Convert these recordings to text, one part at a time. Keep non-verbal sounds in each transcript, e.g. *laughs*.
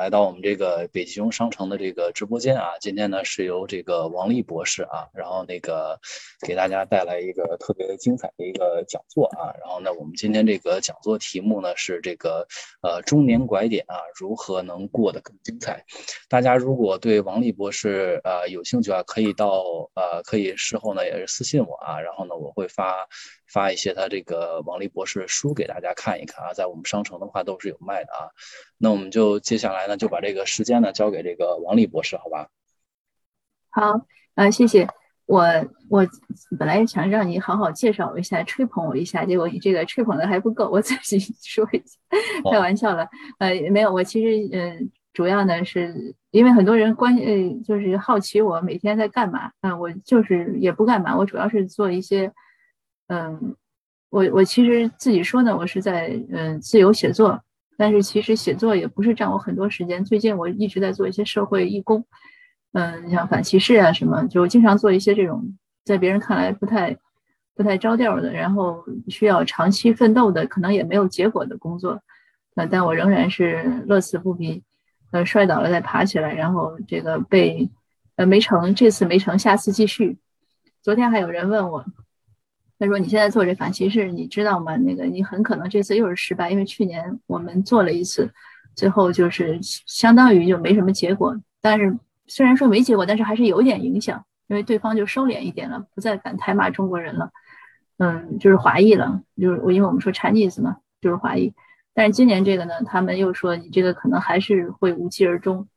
来到我们这个北极熊商城的这个直播间啊，今天呢是由这个王丽博士啊，然后那个给大家带来一个特别精彩的一个讲座啊，然后呢，我们今天这个讲座题目呢是这个呃中年拐点啊，如何能过得更精彩？大家如果对王丽博士呃有兴趣啊，可以到呃可以事后呢也是私信我啊，然后呢我会发发一些他这个王丽博士的书给大家看一看啊，在我们商城的话都是有卖的啊，那我们就接下来。呢就把这个时间呢交给这个王丽博士，好吧？好，啊，谢谢。我我本来想让你好好介绍我一下，吹捧我一下，结果你这个吹捧的还不够，我自己 *laughs* 说一下，*laughs* 开玩笑了。呃，没有，我其实呃，主要呢是因为很多人关呃就是好奇我每天在干嘛啊，我就是也不干嘛，我主要是做一些嗯，我我其实自己说呢，我是在嗯自由写作。但是其实写作也不是占我很多时间。最近我一直在做一些社会义工，嗯，像反歧视啊什么，就经常做一些这种在别人看来不太不太着调的，然后需要长期奋斗的，可能也没有结果的工作。呃，但我仍然是乐此不疲。呃，摔倒了再爬起来，然后这个被呃没成，这次没成，下次继续。昨天还有人问我。他说：“你现在做这反歧视，你知道吗？那个你很可能这次又是失败，因为去年我们做了一次，最后就是相当于就没什么结果。但是虽然说没结果，但是还是有点影响，因为对方就收敛一点了，不再敢太骂中国人了。嗯，就是华裔了，就是我因为我们说 Chinese 嘛，就是华裔。但是今年这个呢，他们又说你这个可能还是会无疾而终。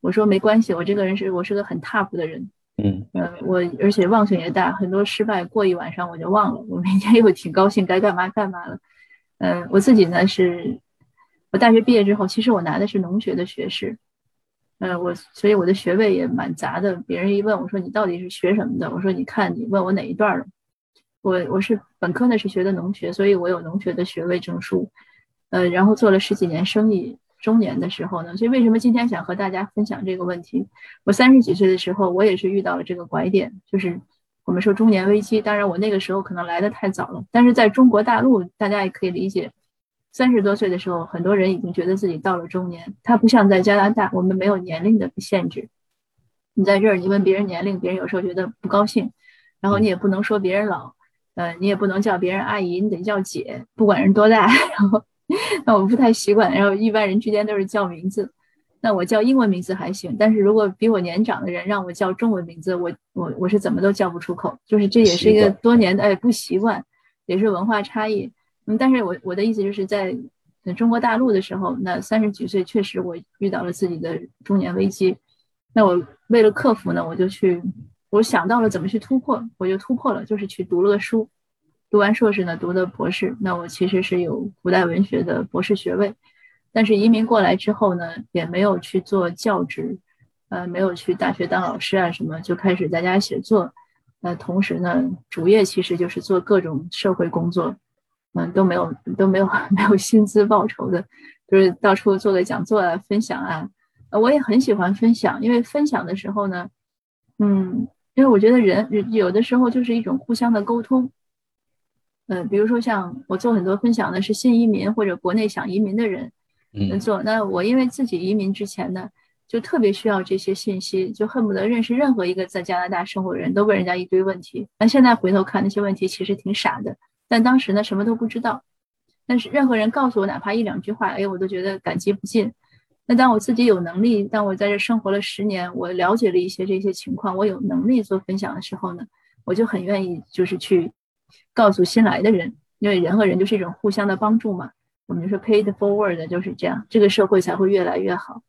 我说没关系，我这个人是我是个很 tough 的人。”嗯我而且忘性也大，很多失败过一晚上我就忘了，我明天又挺高兴，该干嘛干嘛了。嗯，我自己呢是，我大学毕业之后，其实我拿的是农学的学士，嗯，我所以我的学位也蛮杂的。别人一问我说你到底是学什么的，我说你看你问我哪一段了，我我是本科呢是学的农学，所以我有农学的学位证书，呃，然后做了十几年生意。中年的时候呢，所以为什么今天想和大家分享这个问题？我三十几岁的时候，我也是遇到了这个拐点，就是我们说中年危机。当然，我那个时候可能来的太早了，但是在中国大陆，大家也可以理解，三十多岁的时候，很多人已经觉得自己到了中年。他不像在加拿大，我们没有年龄的限制。你在这儿，你问别人年龄，别人有时候觉得不高兴，然后你也不能说别人老，呃，你也不能叫别人阿姨，你得叫姐，不管人多大，*laughs* 然后。*laughs* 那我不太习惯，然后一般人之间都是叫名字，那我叫英文名字还行，但是如果比我年长的人让我叫中文名字，我我我是怎么都叫不出口，就是这也是一个多年的哎不习惯，也是文化差异。嗯，但是我我的意思就是在中国大陆的时候，那三十几岁确实我遇到了自己的中年危机，那我为了克服呢，我就去，我想到了怎么去突破，我就突破了，就是去读了个书。读完硕士呢，读的博士。那我其实是有古代文学的博士学位，但是移民过来之后呢，也没有去做教职，呃，没有去大学当老师啊什么，就开始在家写作。呃，同时呢，主业其实就是做各种社会工作，嗯，都没有都没有 *laughs* 没有薪资报酬的，就是到处做个讲座啊，分享啊。我也很喜欢分享，因为分享的时候呢，嗯，因为我觉得人有的时候就是一种互相的沟通。嗯，比如说像我做很多分享的是新移民或者国内想移民的人，嗯，做那我因为自己移民之前呢，就特别需要这些信息，就恨不得认识任何一个在加拿大生活的人都问人家一堆问题。那现在回头看那些问题其实挺傻的，但当时呢什么都不知道。但是任何人告诉我哪怕一两句话，哎，我都觉得感激不尽。那当我自己有能力，当我在这生活了十年，我了解了一些这些情况，我有能力做分享的时候呢，我就很愿意就是去。告诉新来的人，因为人和人就是一种互相的帮助嘛，我们就说 pay it forward 就是这样，这个社会才会越来越好。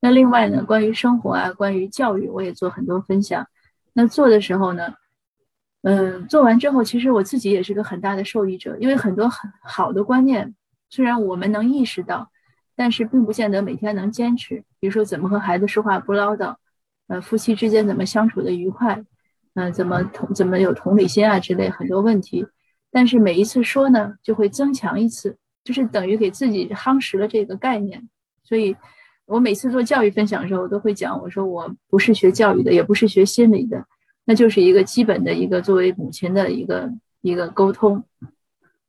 那另外呢，关于生活啊，关于教育，我也做很多分享。那做的时候呢，嗯，做完之后，其实我自己也是个很大的受益者，因为很多很好的观念，虽然我们能意识到，但是并不见得每天能坚持。比如说，怎么和孩子说话不唠叨，呃，夫妻之间怎么相处的愉快。嗯，怎么同怎么有同理心啊之类很多问题，但是每一次说呢，就会增强一次，就是等于给自己夯实了这个概念。所以，我每次做教育分享的时候，我都会讲，我说我不是学教育的，也不是学心理的，那就是一个基本的一个作为母亲的一个一个沟通。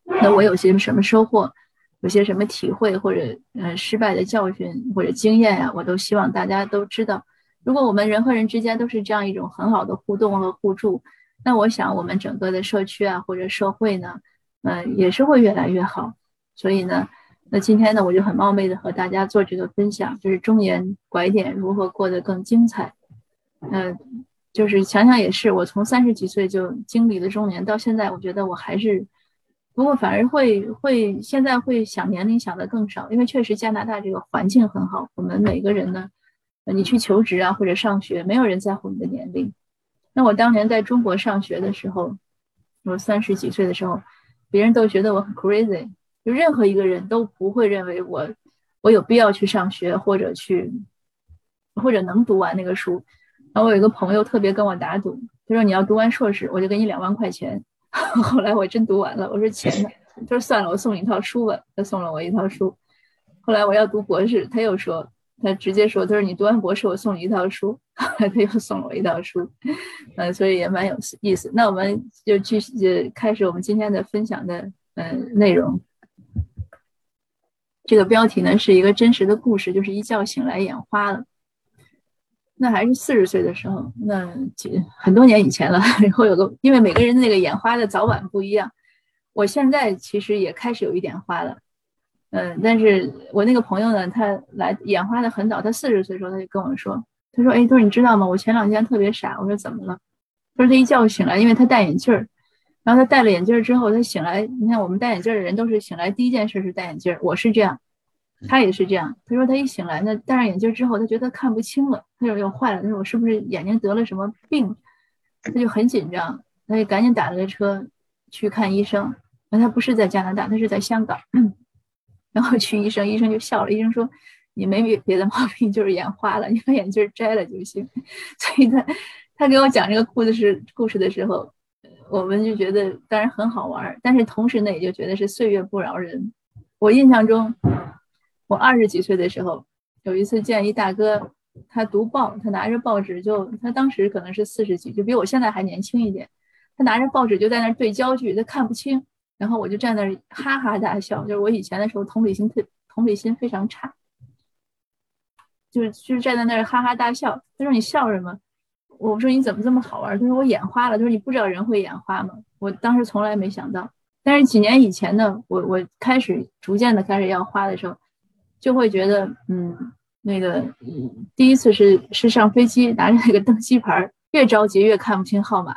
那我有些什么收获？有些什么体会或者呃失败的教训或者经验呀，我都希望大家都知道。如果我们人和人之间都是这样一种很好的互动和互助，那我想我们整个的社区啊或者社会呢，嗯，也是会越来越好。所以呢，那今天呢，我就很冒昧的和大家做这个分享，就是中年拐点如何过得更精彩。嗯，就是想想也是，我从三十几岁就经历了中年，到现在，我觉得我还是。不过反而会会现在会想年龄想的更少，因为确实加拿大这个环境很好。我们每个人呢，你去求职啊或者上学，没有人在乎你的年龄。那我当年在中国上学的时候，我三十几岁的时候，别人都觉得我很 crazy，就任何一个人都不会认为我我有必要去上学或者去或者能读完那个书。然后我有一个朋友特别跟我打赌，他说你要读完硕士，我就给你两万块钱。*laughs* 后来我真读完了，我说钱呢？他说算了，我送你一套书吧。他送了我一套书。后来我要读博士，他又说，他直接说，他说你读完博士，我送你一套书。*laughs* 他又送了我一套书，嗯，所以也蛮有意思。那我们就继续开始我们今天的分享的嗯内容。这个标题呢是一个真实的故事，就是一觉醒来眼花了。那还是四十岁的时候，那几很多年以前了。*laughs* 然后有个，因为每个人那个眼花的早晚不一样，我现在其实也开始有一点花了，嗯，但是我那个朋友呢，他来眼花的很早，他四十岁的时候他就跟我说，他说，哎，他说你知道吗？我前两天特别傻。我说怎么了？他说他一觉醒来，因为他戴眼镜儿，然后他戴了眼镜儿之后，他醒来，你看我们戴眼镜儿的人都是醒来第一件事是戴眼镜儿，我是这样。他也是这样，他说他一醒来呢，戴上眼镜儿之后，他觉得看不清了，他说要坏了，他说我是不是眼睛得了什么病？他就很紧张，他就赶紧打了个车去看医生。那他不是在加拿大，他是在香港。然后去医生，医生就笑了，医生说你没别别的毛病，就是眼花了，你把眼镜摘了就行。*laughs* 所以他他给我讲这个故事是故事的时候，我们就觉得当然很好玩，但是同时呢，也就觉得是岁月不饶人。我印象中。我二十几岁的时候，有一次见一大哥，他读报，他拿着报纸就，他当时可能是四十几，就比我现在还年轻一点。他拿着报纸就在那对焦距，他看不清。然后我就站那儿哈哈大笑，就是我以前的时候同理心特同理心非常差，就是就是站在那儿哈哈大笑。他说你笑什么？我说你怎么这么好玩？他说我眼花了。他说你不知道人会眼花吗？我当时从来没想到。但是几年以前呢，我我开始逐渐的开始要花的时候。就会觉得，嗯，那个，第一次是是上飞机，拿着那个登机牌，越着急越看不清号码，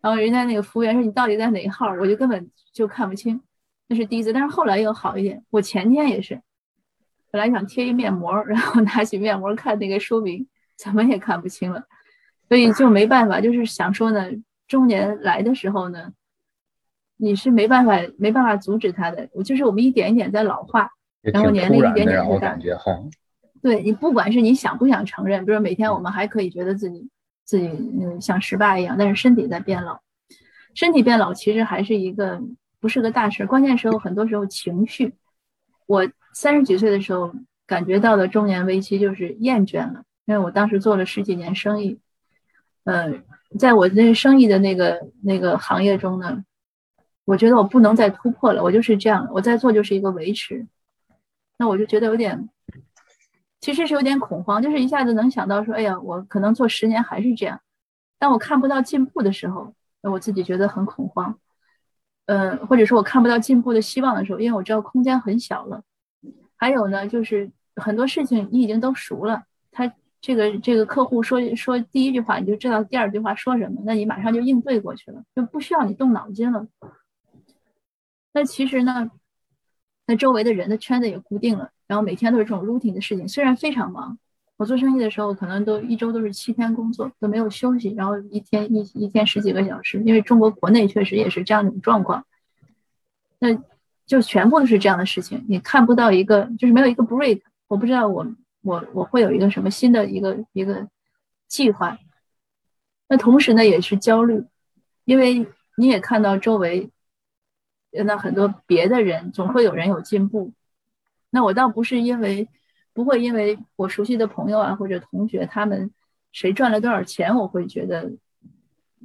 然后人家那个服务员说你到底在哪号，我就根本就看不清，那是第一次。但是后来又好一点，我前天也是，本来想贴一面膜，然后拿起面膜看那个说明，怎么也看不清了，所以就没办法，就是想说呢，中年来的时候呢，你是没办法没办法阻止他的，就是我们一点一点在老化。然后年龄一点点的感觉哈，对你不管是你想不想承认，比如每天我们还可以觉得自己自己嗯像十八一样，但是身体在变老，身体变老其实还是一个不是个大事，关键时候很多时候情绪。我三十几岁的时候感觉到的中年危机就是厌倦了，因为我当时做了十几年生意，嗯，在我那生意的那个那个行业中呢，我觉得我不能再突破了，我就是这样，我在做就是一个维持。那我就觉得有点，其实是有点恐慌，就是一下子能想到说，哎呀，我可能做十年还是这样，当我看不到进步的时候，那我自己觉得很恐慌，嗯，或者说我看不到进步的希望的时候，因为我知道空间很小了。还有呢，就是很多事情你已经都熟了，他这个这个客户说说第一句话，你就知道第二句话说什么，那你马上就应对过去了，就不需要你动脑筋了。那其实呢？那周围的人的圈子也固定了，然后每天都是这种 routine 的事情，虽然非常忙。我做生意的时候，可能都一周都是七天工作，都没有休息，然后一天一一天十几个小时，因为中国国内确实也是这样一种状况。那就全部都是这样的事情，你看不到一个，就是没有一个 break。我不知道我我我会有一个什么新的一个一个计划。那同时呢，也是焦虑，因为你也看到周围。那很多别的人总会有人有进步，那我倒不是因为不会因为我熟悉的朋友啊或者同学他们谁赚了多少钱，我会觉得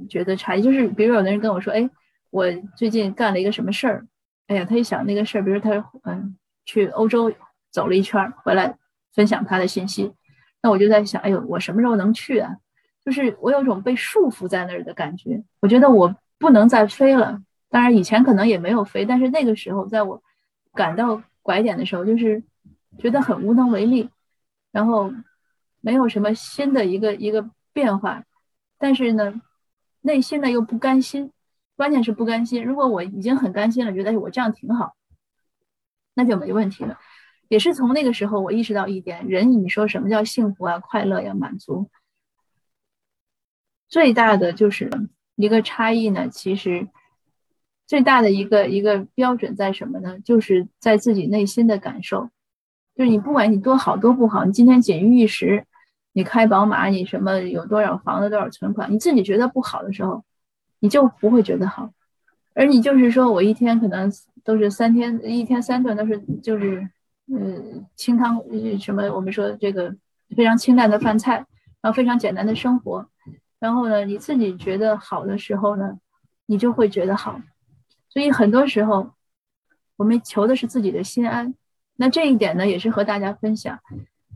觉得差异。就是比如有的人跟我说，哎，我最近干了一个什么事儿，哎呀，他一想那个事儿，比如他嗯去欧洲走了一圈，回来分享他的信息。那我就在想，哎呦，我什么时候能去啊？就是我有种被束缚在那儿的感觉。我觉得我不能再飞了。当然以前可能也没有飞，但是那个时候在我感到拐点的时候，就是觉得很无能为力，然后没有什么新的一个一个变化，但是呢，内心呢又不甘心。关键是不甘心。如果我已经很甘心了，觉得我这样挺好，那就没问题了。也是从那个时候，我意识到一点：人，你说什么叫幸福啊、快乐呀、满足？最大的就是一个差异呢。其实最大的一个一个标准在什么呢？就是在自己内心的感受。就是你不管你多好多不好，你今天锦衣玉食，你开宝马，你什么有多少房子、多少存款，你自己觉得不好的时候。你就不会觉得好，而你就是说我一天可能都是三天一天三顿都是就是嗯清汤什么我们说这个非常清淡的饭菜，然后非常简单的生活，然后呢你自己觉得好的时候呢，你就会觉得好，所以很多时候我们求的是自己的心安。那这一点呢也是和大家分享，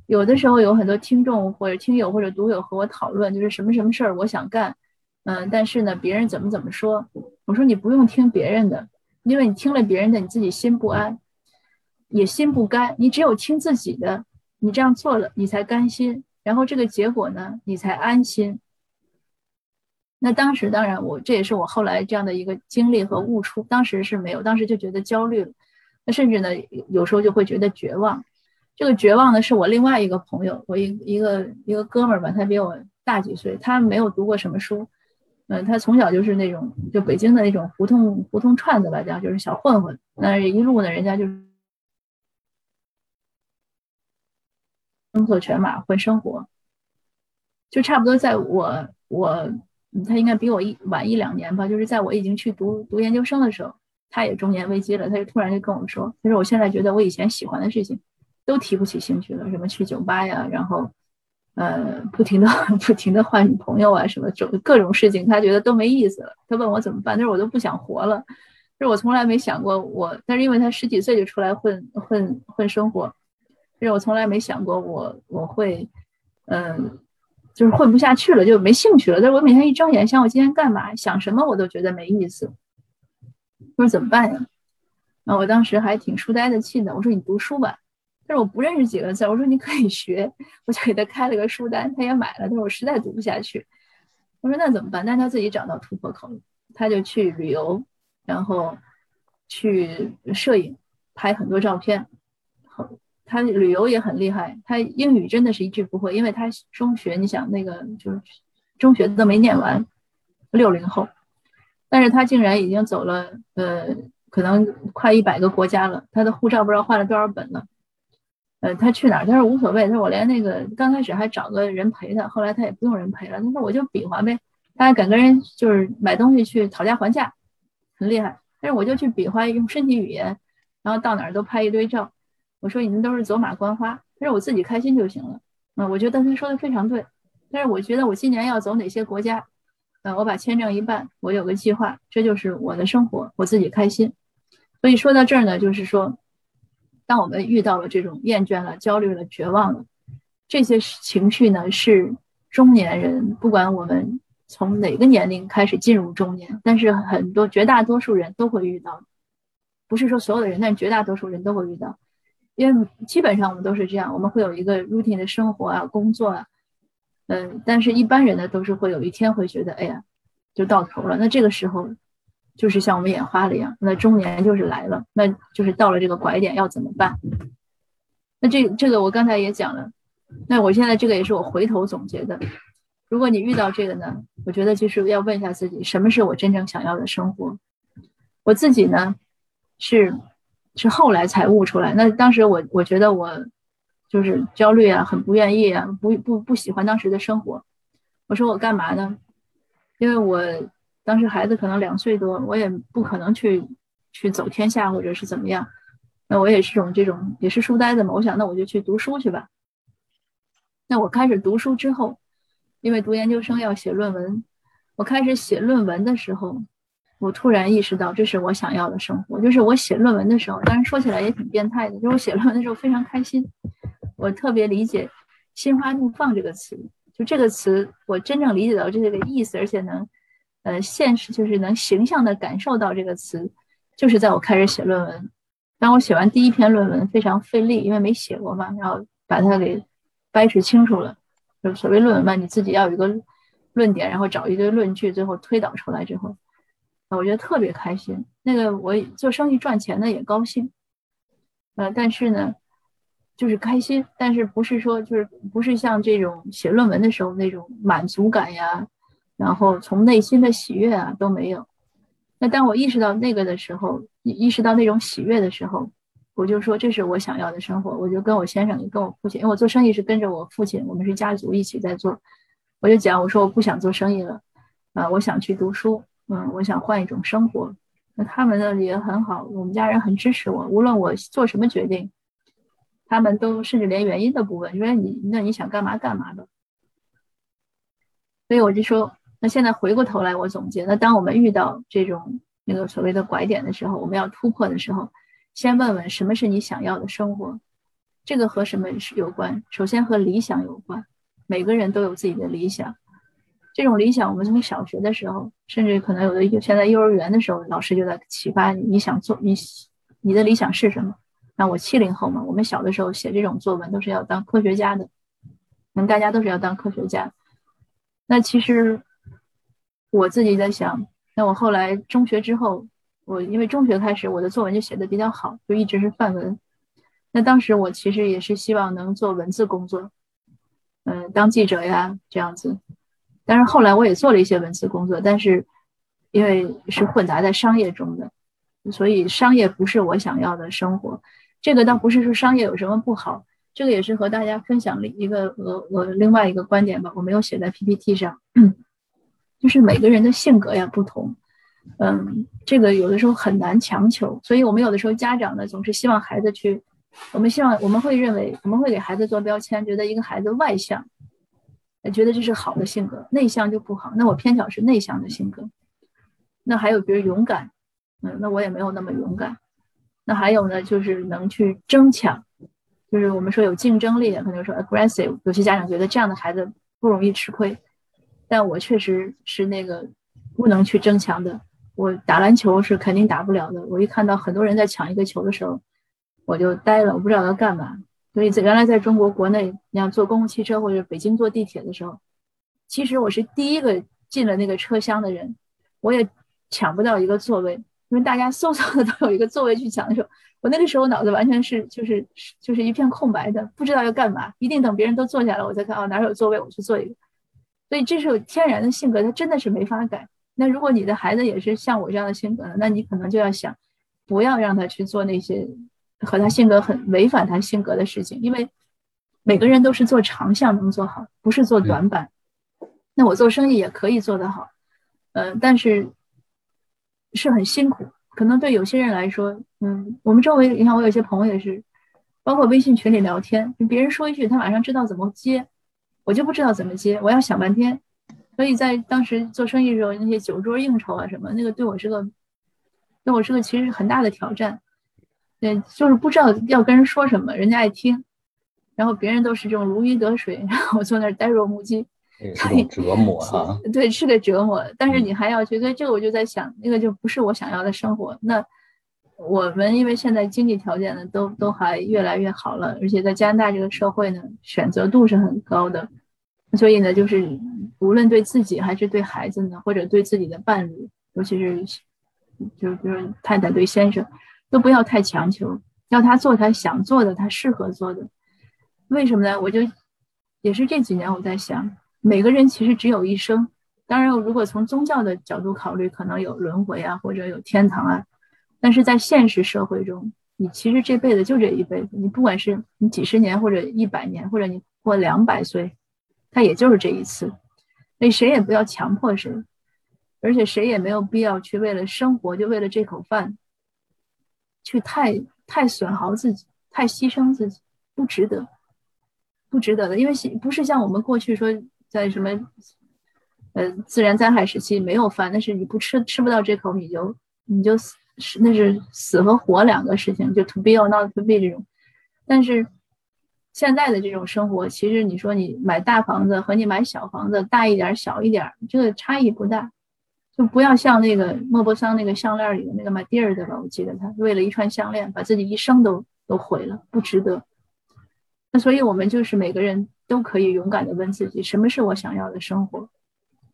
有的时候有很多听众或者听友或者读友和我讨论，就是什么什么事儿我想干。嗯，但是呢，别人怎么怎么说？我说你不用听别人的，因为你听了别人的，你自己心不安，也心不甘。你只有听自己的，你这样做了，你才甘心。然后这个结果呢，你才安心。那当时当然，我这也是我后来这样的一个经历和悟出。当时是没有，当时就觉得焦虑了，甚至呢，有时候就会觉得绝望。这个绝望呢，是我另外一个朋友，我一一个一个哥们儿吧，他比我大几岁，他没有读过什么书。嗯，他从小就是那种，就北京的那种胡同胡同串子吧，叫就是小混混。那一路呢，人家就是工作犬马混生活，就差不多在我我他应该比我一晚一两年吧，就是在我已经去读读研究生的时候，他也中年危机了，他就突然就跟我说，他说我现在觉得我以前喜欢的事情都提不起兴趣了，什么去酒吧呀，然后。呃，不停的 *laughs* 不停的换女朋友啊，什么种各种事情，他觉得都没意思了。他问我怎么办，他说我都不想活了。就是我从来没想过我，但是因为他十几岁就出来混混混生活，就是我从来没想过我我会，嗯，就是混不下去了，就没兴趣了。但是我每天一睁眼想我今天干嘛，想什么我都觉得没意思。我说怎么办呀？啊，我当时还挺书呆的气的。我说你读书吧。但是我不认识几个字，我说你可以学，我就给他开了个书单，他也买了。他说我实在读不下去，我说那怎么办？那他自己找到突破口了，他就去旅游，然后去摄影，拍很多照片。他旅游也很厉害，他英语真的是一句不会，因为他中学你想那个就是中学都没念完，六零后，但是他竟然已经走了呃可能快一百个国家了，他的护照不知道换了多少本了。呃，他去哪儿？他说无所谓。他说我连那个刚开始还找个人陪他，后来他也不用人陪了。他说我就比划呗，他还敢跟人就是买东西去讨价还价，很厉害。但是我就去比划，用身体语言，然后到哪儿都拍一堆照。我说你们都是走马观花，但是我自己开心就行了。嗯，我觉得他说的非常对。但是我觉得我今年要走哪些国家？呃，我把签证一办，我有个计划，这就是我的生活，我自己开心。所以说到这儿呢，就是说。当我们遇到了这种厌倦了、焦虑了、绝望了，这些情绪呢，是中年人不管我们从哪个年龄开始进入中年，但是很多绝大多数人都会遇到，不是说所有的人，但绝大多数人都会遇到，因为基本上我们都是这样，我们会有一个 routine 的生活啊、工作啊，嗯，但是一般人呢，都是会有一天会觉得，哎呀，就到头了，那这个时候。就是像我们眼花了一样，那中年就是来了，那就是到了这个拐点要怎么办？那这这个我刚才也讲了，那我现在这个也是我回头总结的。如果你遇到这个呢，我觉得就是要问一下自己，什么是我真正想要的生活？我自己呢，是是后来才悟出来。那当时我我觉得我就是焦虑啊，很不愿意啊，不不不喜欢当时的生活。我说我干嘛呢？因为我。当时孩子可能两岁多，我也不可能去去走天下或者是怎么样。那我也是种这种也是书呆子嘛。我想那我就去读书去吧。那我开始读书之后，因为读研究生要写论文，我开始写论文的时候，我突然意识到这是我想要的生活。就是我写论文的时候，当然说起来也挺变态的，就是我写论文的时候非常开心，我特别理解“心花怒放”这个词。就这个词，我真正理解到这个意思，而且能，呃，现实就是能形象的感受到这个词，就是在我开始写论文。当我写完第一篇论文，非常费力，因为没写过嘛，然后把它给掰扯清楚了。就所谓论文嘛，你自己要有一个论点，然后找一堆论据，最后推导出来之后，啊，我觉得特别开心。那个我做生意赚钱呢也高兴，呃，但是呢。就是开心，但是不是说就是不是像这种写论文的时候那种满足感呀，然后从内心的喜悦啊都没有。那当我意识到那个的时候，意识到那种喜悦的时候，我就说这是我想要的生活。我就跟我先生，跟我父亲，因为我做生意是跟着我父亲，我们是家族一起在做。我就讲，我说我不想做生意了，啊，我想去读书，嗯，我想换一种生活。那他们呢也很好，我们家人很支持我，无论我做什么决定。他们都甚至连原因都不问，说你那你想干嘛干嘛的。所以我就说，那现在回过头来我总结，那当我们遇到这种那个所谓的拐点的时候，我们要突破的时候，先问问什么是你想要的生活，这个和什么是有关？首先和理想有关，每个人都有自己的理想。这种理想，我们从小学的时候，甚至可能有的现在幼儿园的时候，老师就在启发你，你想做你你的理想是什么？那我七零后嘛，我们小的时候写这种作文都是要当科学家的，嗯，大家都是要当科学家。那其实我自己在想，那我后来中学之后，我因为中学开始我的作文就写的比较好，就一直是范文。那当时我其实也是希望能做文字工作，嗯，当记者呀这样子。但是后来我也做了一些文字工作，但是因为是混杂在商业中的，所以商业不是我想要的生活。这个倒不是说商业有什么不好，这个也是和大家分享了一个我我另外一个观点吧，我没有写在 PPT 上，*clears throat* 就是每个人的性格呀不同，嗯，这个有的时候很难强求，所以我们有的时候家长呢总是希望孩子去，我们希望我们会认为我们会给孩子做标签，觉得一个孩子外向，觉得这是好的性格，内向就不好，那我偏巧是内向的性格，那还有比如勇敢，嗯，那我也没有那么勇敢。那还有呢，就是能去争抢，就是我们说有竞争力，可能说 aggressive。有些家长觉得这样的孩子不容易吃亏，但我确实是那个不能去争抢的。我打篮球是肯定打不了的。我一看到很多人在抢一个球的时候，我就呆了，我不知道要干嘛。所以在原来在中国国内，你像坐公共汽车或者北京坐地铁的时候，其实我是第一个进了那个车厢的人，我也抢不到一个座位。因为大家嗖嗖的都有一个座位去抢的时候，我那个时候脑子完全是就是就是一片空白的，不知道要干嘛。一定等别人都坐下了，我再看啊哪有座位，我去坐一个。所以这是有天然的性格，他真的是没法改。那如果你的孩子也是像我这样的性格呢，那你可能就要想，不要让他去做那些和他性格很违反他性格的事情，因为每个人都是做长项能做好，不是做短板。那我做生意也可以做得好，嗯，但是。是很辛苦，可能对有些人来说，嗯，我们周围，你看我有些朋友也是，包括微信群里聊天，别人说一句，他马上知道怎么接，我就不知道怎么接，我要想半天。所以在当时做生意的时候，那些酒桌应酬啊什么，那个对我是个，对我是个其实很大的挑战。对，就是不知道要跟人说什么，人家爱听，然后别人都是这种如鱼得水，然后我坐那儿呆若木鸡。是种折磨哈，对，是个折磨。但是你还要觉得这个，我就在想，那个就不是我想要的生活。那我们因为现在经济条件呢，都都还越来越好了，而且在加拿大这个社会呢，选择度是很高的，所以呢，就是无论对自己还是对孩子呢，或者对自己的伴侣，尤其是就是比如太太对先生，都不要太强求，要他做他想做的，他适合做的。为什么呢？我就也是这几年我在想。每个人其实只有一生，当然，如果从宗教的角度考虑，可能有轮回啊，或者有天堂啊。但是在现实社会中，你其实这辈子就这一辈子，你不管是你几十年或者一百年，或者你过两百岁，他也就是这一次。那谁也不要强迫谁，而且谁也没有必要去为了生活，就为了这口饭，去太太损耗自己，太牺牲自己，不值得，不值得的。因为不是像我们过去说。在什么，呃，自然灾害时期没有饭，但是你不吃吃不到这口，你就你就死，那是死和活两个事情，就 to be or not to be 这种。但是现在的这种生活，其实你说你买大房子和你买小房子，大一点小一点，这个差异不大。就不要像那个莫泊桑那个项链里的那个马蒂尔的吧，我记得他为了一串项链，把自己一生都都毁了，不值得。那所以我们就是每个人都可以勇敢的问自己，什么是我想要的生活？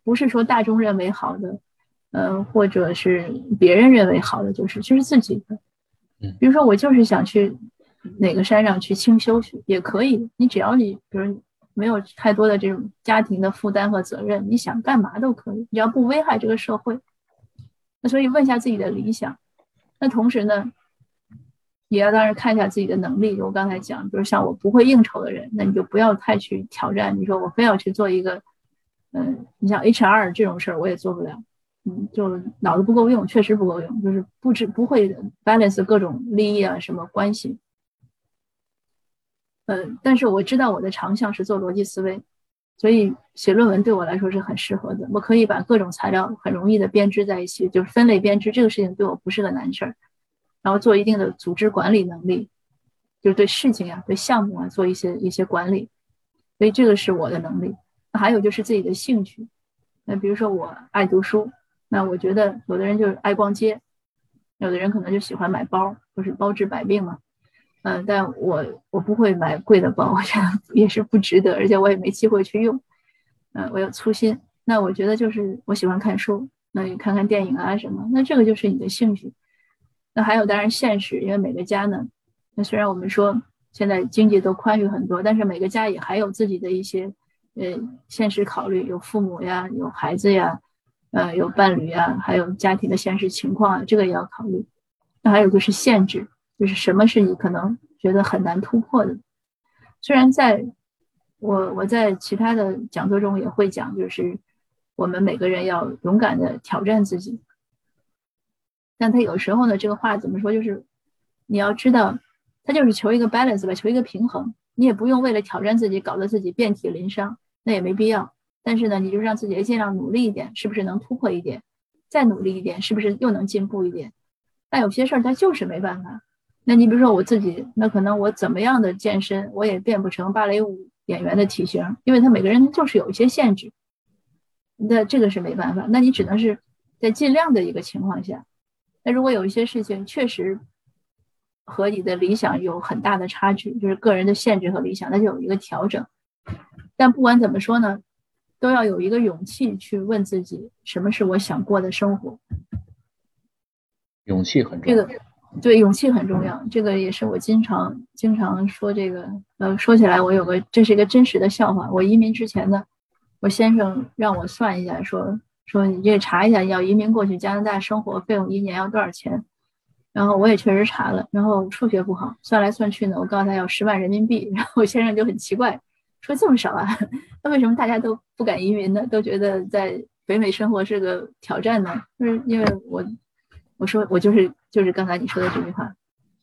不是说大众认为好的，嗯，或者是别人认为好的，就是就是自己的。嗯，比如说我就是想去哪个山上去清修去，也可以。你只要你比如。没有太多的这种家庭的负担和责任，你想干嘛都可以，只要不危害这个社会。那所以问一下自己的理想，那同时呢，也要当然看一下自己的能力。我刚才讲，比如像我不会应酬的人，那你就不要太去挑战。你说我非要去做一个，嗯，你像 HR 这种事儿，我也做不了。嗯，就脑子不够用，确实不够用，就是不知不会 balance 各种利益啊，什么关系。嗯，但是我知道我的长项是做逻辑思维，所以写论文对我来说是很适合的。我可以把各种材料很容易的编织在一起，就是分类编织这个事情对我不是个难事儿。然后做一定的组织管理能力，就是对事情呀、对项目啊做一些一些管理，所以这个是我的能力。那还有就是自己的兴趣，那比如说我爱读书，那我觉得有的人就是爱逛街，有的人可能就喜欢买包，不是包治百病嘛。嗯，但我我不会买贵的包，我觉得也是不值得，而且我也没机会去用。嗯，我有粗心。那我觉得就是我喜欢看书，那你看看电影啊什么，那这个就是你的兴趣。那还有当然现实，因为每个家呢，那虽然我们说现在经济都宽裕很多，但是每个家也还有自己的一些呃现实考虑，有父母呀，有孩子呀，呃有伴侣呀，还有家庭的现实情况，这个也要考虑。那还有就是限制。就是什么是你可能觉得很难突破的？虽然在我我在其他的讲座中也会讲，就是我们每个人要勇敢的挑战自己。但他有时候呢，这个话怎么说？就是你要知道，他就是求一个 balance 吧，求一个平衡。你也不用为了挑战自己搞得自己遍体鳞伤，那也没必要。但是呢，你就让自己尽量努力一点，是不是能突破一点？再努力一点，是不是又能进步一点？但有些事儿他就是没办法。那你比如说我自己，那可能我怎么样的健身，我也变不成芭蕾舞演员的体型，因为他每个人就是有一些限制。那这个是没办法，那你只能是在尽量的一个情况下。那如果有一些事情确实和你的理想有很大的差距，就是个人的限制和理想，那就有一个调整。但不管怎么说呢，都要有一个勇气去问自己，什么是我想过的生活。勇气很重要。这个对，勇气很重要，这个也是我经常经常说这个。呃，说起来，我有个这是一个真实的笑话。我移民之前呢，我先生让我算一下，说说你这查一下，要移民过去加拿大生活费用一年要多少钱。然后我也确实查了，然后数学不好，算来算去呢，我告诉他要十万人民币。然后我先生就很奇怪，说这么少啊？*laughs* 那为什么大家都不敢移民呢？都觉得在北美生活是个挑战呢？就是因为我。我说我就是就是刚才你说的这句话，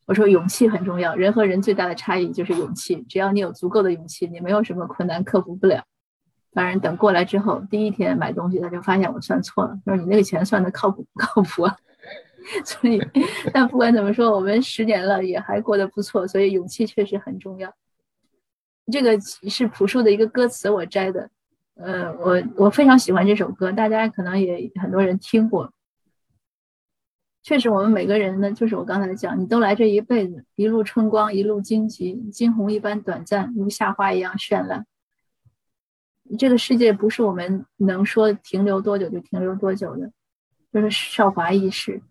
我说勇气很重要，人和人最大的差异就是勇气。只要你有足够的勇气，你没有什么困难克服不了。当然，等过来之后，第一天买东西他就发现我算错了，说你那个钱算的靠谱不靠谱啊？*laughs* 所以，但不管怎么说，我们十年了也还过得不错，所以勇气确实很重要。这个是朴树的一个歌词，我摘的。呃，我我非常喜欢这首歌，大家可能也很多人听过。确实，我们每个人呢，就是我刚才讲，你都来这一辈子，一路春光，一路荆棘，惊鸿一般短暂，如夏花一样绚烂。这个世界不是我们能说停留多久就停留多久的，就是韶华易逝。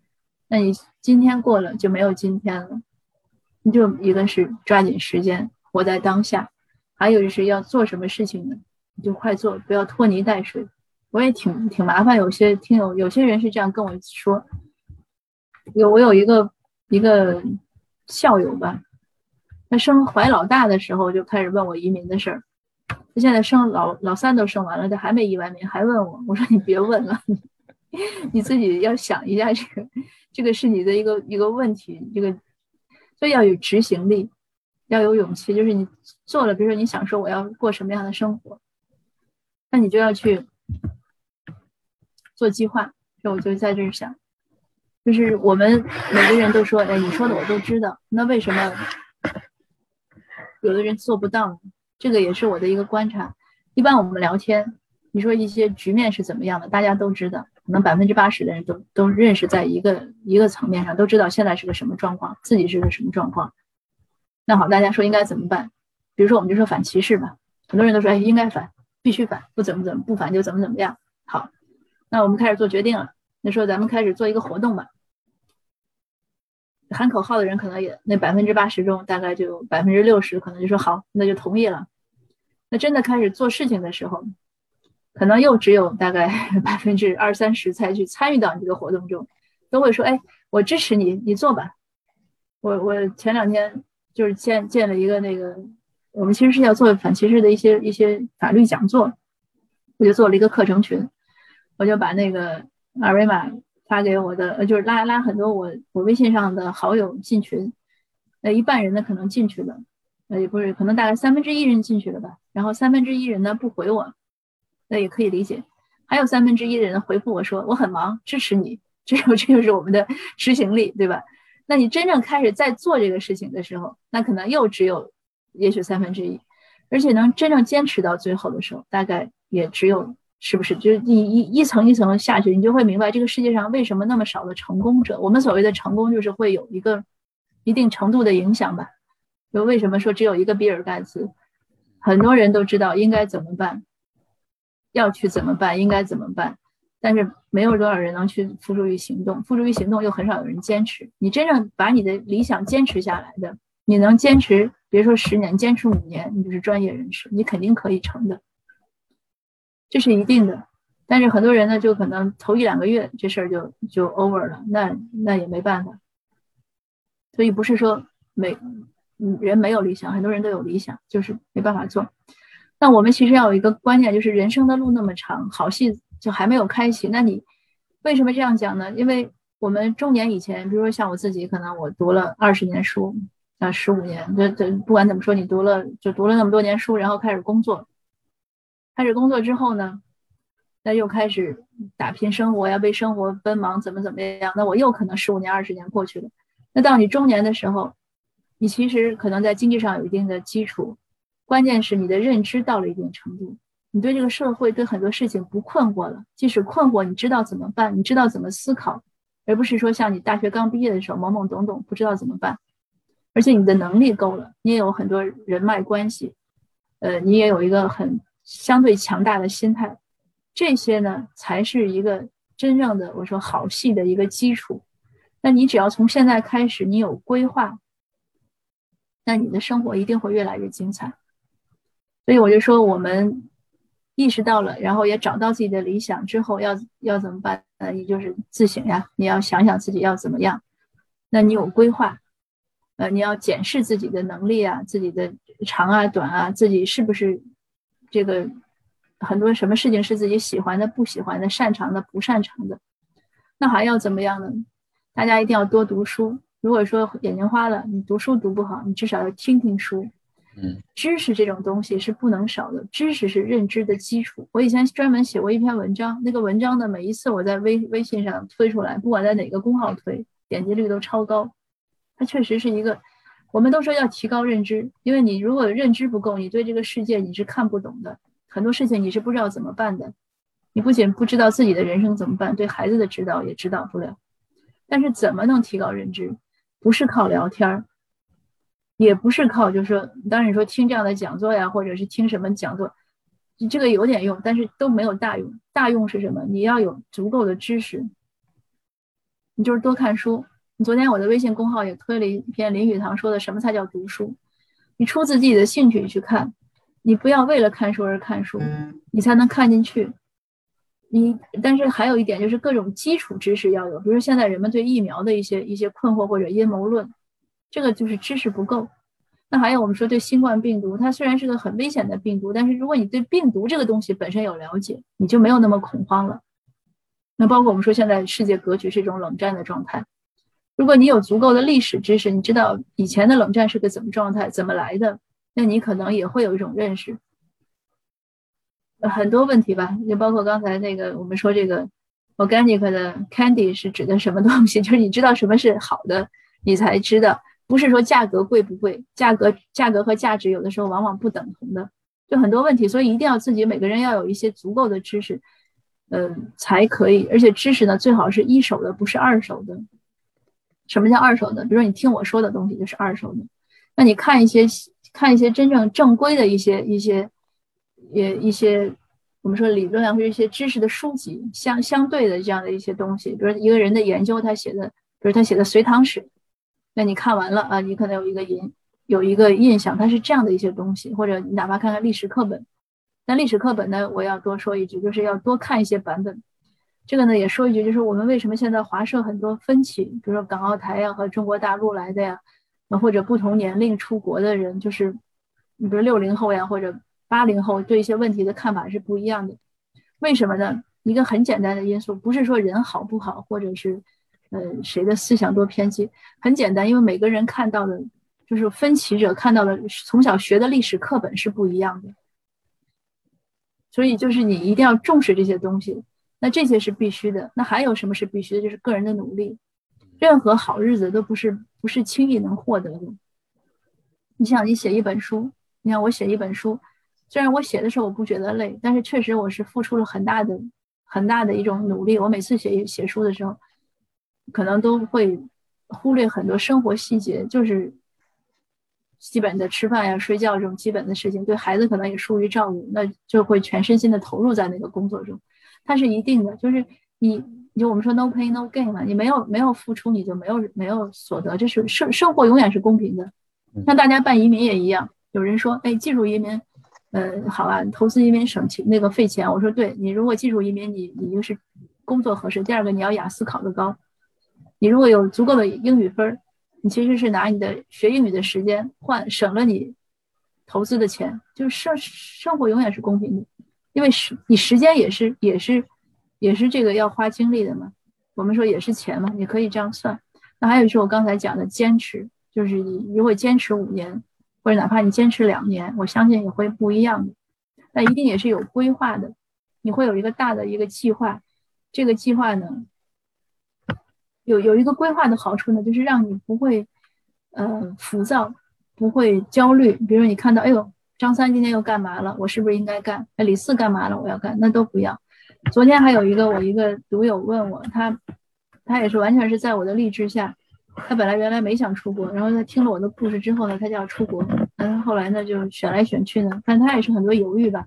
那你今天过了就没有今天了，你就一个是抓紧时间活在当下，还有就是要做什么事情呢，你就快做，不要拖泥带水。我也挺挺麻烦，有些听友有些人是这样跟我说。有我有一个一个校友吧，他生怀老大的时候就开始问我移民的事儿，他现在生老老三都生完了，他还没移完民，还问我。我说你别问了，*laughs* 你自己要想一下这个，这个是你的一个一个问题，这个所以要有执行力，要有勇气，就是你做了，比如说你想说我要过什么样的生活，那你就要去做计划。所以我就在这儿想，就是我们每个人都说，哎，你说的我都知道，那为什么有的人做不到呢？这个也是我的一个观察。一般我们聊天，你说一些局面是怎么样的，大家都知道。可能百分之八十的人都都认识在一个一个层面上，都知道现在是个什么状况，自己是个什么状况。那好，大家说应该怎么办？比如说，我们就说反歧视吧。很多人都说，哎，应该反，必须反，不怎么怎么不反就怎么怎么样。好，那我们开始做决定了。那说咱们开始做一个活动吧。喊口号的人可能也那百分之八十中，大概就百分之六十可能就说好，那就同意了。那真的开始做事情的时候。可能又只有大概 *laughs* 百分之二三十才去参与到你这个活动中，都会说：“哎，我支持你，你做吧。”我我前两天就是建建了一个那个，我们其实是要做反歧视的一些一些法律讲座，我就做了一个课程群，我就把那个二维码发给我的，就是拉拉很多我我微信上的好友进群，那，一半人呢可能进去了，呃，也不是，可能大概三分之一人进去了吧，然后三分之一人呢不回我。那也可以理解，还有三分之一的人回复我说我很忙，支持你，这这就是我们的执行力，对吧？那你真正开始在做这个事情的时候，那可能又只有也许三分之一，而且能真正坚持到最后的时候，大概也只有是不是？就是你一一层一层下去，你就会明白这个世界上为什么那么少的成功者。我们所谓的成功，就是会有一个一定程度的影响吧。就为什么说只有一个比尔盖茨，很多人都知道应该怎么办。要去怎么办？应该怎么办？但是没有多少人能去付诸于行动，付诸于行动又很少有人坚持。你真正把你的理想坚持下来的，你能坚持，别说十年，坚持五年，你就是专业人士，你肯定可以成的，这是一定的。但是很多人呢，就可能头一两个月这事儿就就 over 了，那那也没办法。所以不是说每人没有理想，很多人都有理想，就是没办法做。那我们其实要有一个观念，就是人生的路那么长，好戏就还没有开启。那你为什么这样讲呢？因为我们中年以前，比如说像我自己，可能我读了二十年书，啊，十五年，这这不管怎么说，你读了就读了那么多年书，然后开始工作，开始工作之后呢，那又开始打拼生活，要为生活奔忙，怎么怎么样？那我又可能十五年、二十年过去了。那到你中年的时候，你其实可能在经济上有一定的基础。关键是你的认知到了一定程度，你对这个社会对很多事情不困惑了。即使困惑，你知道怎么办，你知道怎么思考，而不是说像你大学刚毕业的时候懵懵懂懂不知道怎么办。而且你的能力够了，你也有很多人脉关系，呃，你也有一个很相对强大的心态，这些呢才是一个真正的我说好戏的一个基础。那你只要从现在开始，你有规划，那你的生活一定会越来越精彩。所以我就说，我们意识到了，然后也找到自己的理想之后，要要怎么办？呃，你就是自省呀，你要想想自己要怎么样。那你有规划，呃，你要检视自己的能力啊，自己的长啊、短啊，自己是不是这个很多什么事情是自己喜欢的、不喜欢的、擅长的、不擅长的。那还要怎么样呢？大家一定要多读书。如果说眼睛花了，你读书读不好，你至少要听听书。嗯，知识这种东西是不能少的，知识是认知的基础。我以前专门写过一篇文章，那个文章呢，每一次我在微微信上推出来，不管在哪个公号推，点击率都超高。它确实是一个，我们都说要提高认知，因为你如果认知不够，你对这个世界你是看不懂的，很多事情你是不知道怎么办的。你不仅不知道自己的人生怎么办，对孩子的指导也指导不了。但是怎么能提高认知？不是靠聊天儿。也不是靠，就是说，当然你说听这样的讲座呀，或者是听什么讲座，这个有点用，但是都没有大用。大用是什么？你要有足够的知识，你就是多看书。你昨天我的微信公号也推了一篇林语堂说的什么才叫读书，你出自自己的兴趣去看，你不要为了看书而看书，你才能看进去。你但是还有一点就是各种基础知识要有，比如说现在人们对疫苗的一些一些困惑或者阴谋论。这个就是知识不够，那还有我们说对新冠病毒，它虽然是个很危险的病毒，但是如果你对病毒这个东西本身有了解，你就没有那么恐慌了。那包括我们说现在世界格局是一种冷战的状态，如果你有足够的历史知识，你知道以前的冷战是个怎么状态，怎么来的，那你可能也会有一种认识。很多问题吧，就包括刚才那个我们说这个 organic 的 candy 是指的什么东西？*laughs* 就是你知道什么是好的，你才知道，不是说价格贵不贵，价格价格和价值有的时候往往不等同的，就很多问题，所以一定要自己每个人要有一些足够的知识，嗯，才可以，而且知识呢最好是一手的，不是二手的。什么叫二手的？比如说你听我说的东西就是二手的，那你看一些看一些真正正规的一些一些也一些。我们说理论啊，或者一些知识的书籍，相相对的这样的一些东西，比如一个人的研究，他写的，比如他写的隋唐史，那你看完了啊，你可能有一个印，有一个印象，它是这样的一些东西，或者你哪怕看看历史课本，那历史课本呢，我要多说一句，就是要多看一些版本。这个呢，也说一句，就是我们为什么现在华社很多分歧，比如说港澳台呀和中国大陆来的呀，或者不同年龄出国的人，就是你比如六零后呀，或者。八零后对一些问题的看法是不一样的，为什么呢？一个很简单的因素，不是说人好不好，或者是，呃，谁的思想多偏激，很简单，因为每个人看到的，就是分歧者看到的，从小学的历史课本是不一样的，所以就是你一定要重视这些东西，那这些是必须的。那还有什么是必须的？就是个人的努力，任何好日子都不是不是轻易能获得的。你想，你写一本书，你看我写一本书。虽然我写的时候我不觉得累，但是确实我是付出了很大的、很大的一种努力。我每次写写书的时候，可能都会忽略很多生活细节，就是基本的吃饭呀、睡觉这种基本的事情。对孩子可能也疏于照顾，那就会全身心的投入在那个工作中。它是一定的，就是你就我们说 no pain no gain 嘛，你没有没有付出，你就没有没有所得。这是生生活永远是公平的，像大家办移民也一样。有人说，哎，技术移民。嗯，好啊，投资移民省钱，那个费钱。我说，对你如果技术移民，你你就是工作合适。第二个，你要雅思考得高。你如果有足够的英语分儿，你其实是拿你的学英语的时间换省了你投资的钱。就是生生活永远是公平的，因为时你时间也是也是也是这个要花精力的嘛。我们说也是钱嘛，你可以这样算。那还有就是我刚才讲的坚持，就是你如果坚持五年。或者哪怕你坚持两年，我相信也会不一样的。那一定也是有规划的，你会有一个大的一个计划。这个计划呢，有有一个规划的好处呢，就是让你不会呃浮躁，不会焦虑。比如你看到，哎呦，张三今天又干嘛了？我是不是应该干？哎，李四干嘛了？我要干？那都不要。昨天还有一个我一个读友问我，他他也是完全是在我的励志下。他本来原来没想出国，然后他听了我的故事之后呢，他就要出国。嗯，后来呢就选来选去呢，但他也是很多犹豫吧。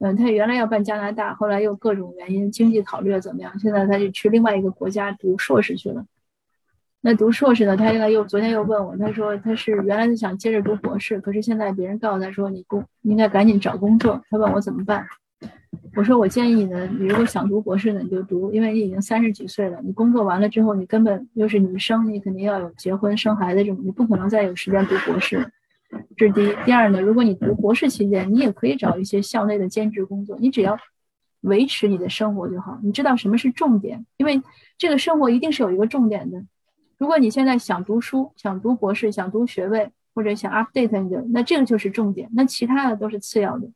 嗯，他原来要办加拿大，后来又各种原因，经济考虑怎么样？现在他就去另外一个国家读硕士去了。那读硕士呢，他现在又昨天又问我，他说他是原来是想接着读博士，可是现在别人告诉他说你工应该赶紧找工作，他问我怎么办。我说，我建议呢，你如果想读博士呢，你就读，因为你已经三十几岁了，你工作完了之后，你根本又是女生，你肯定要有结婚生孩子这种，你不可能再有时间读博士。这是第一。第二呢，如果你读博士期间，你也可以找一些校内的兼职工作，你只要维持你的生活就好。你知道什么是重点？因为这个生活一定是有一个重点的。如果你现在想读书、想读博士、想读学位或者想 update 你的，那这个就是重点，那其他的都是次要的。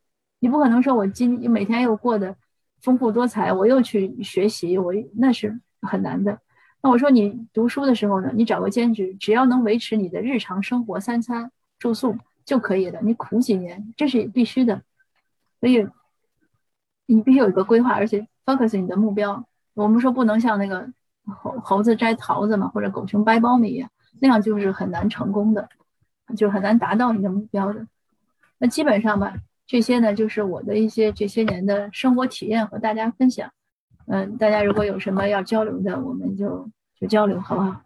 你不可能说，我今每天又过得丰富多彩，我又去学习，我那是很难的。那我说你读书的时候呢，你找个兼职，只要能维持你的日常生活，三餐住宿就可以了。你苦几年，这是必须的。所以你必须有一个规划，而且 focus 你的目标。我们说不能像那个猴猴子摘桃子嘛，或者狗熊掰苞米一样，那样就是很难成功的，就很难达到你的目标的。那基本上吧。这些呢，就是我的一些这些年的生活体验和大家分享。嗯，大家如果有什么要交流的，我们就就交流，好不好？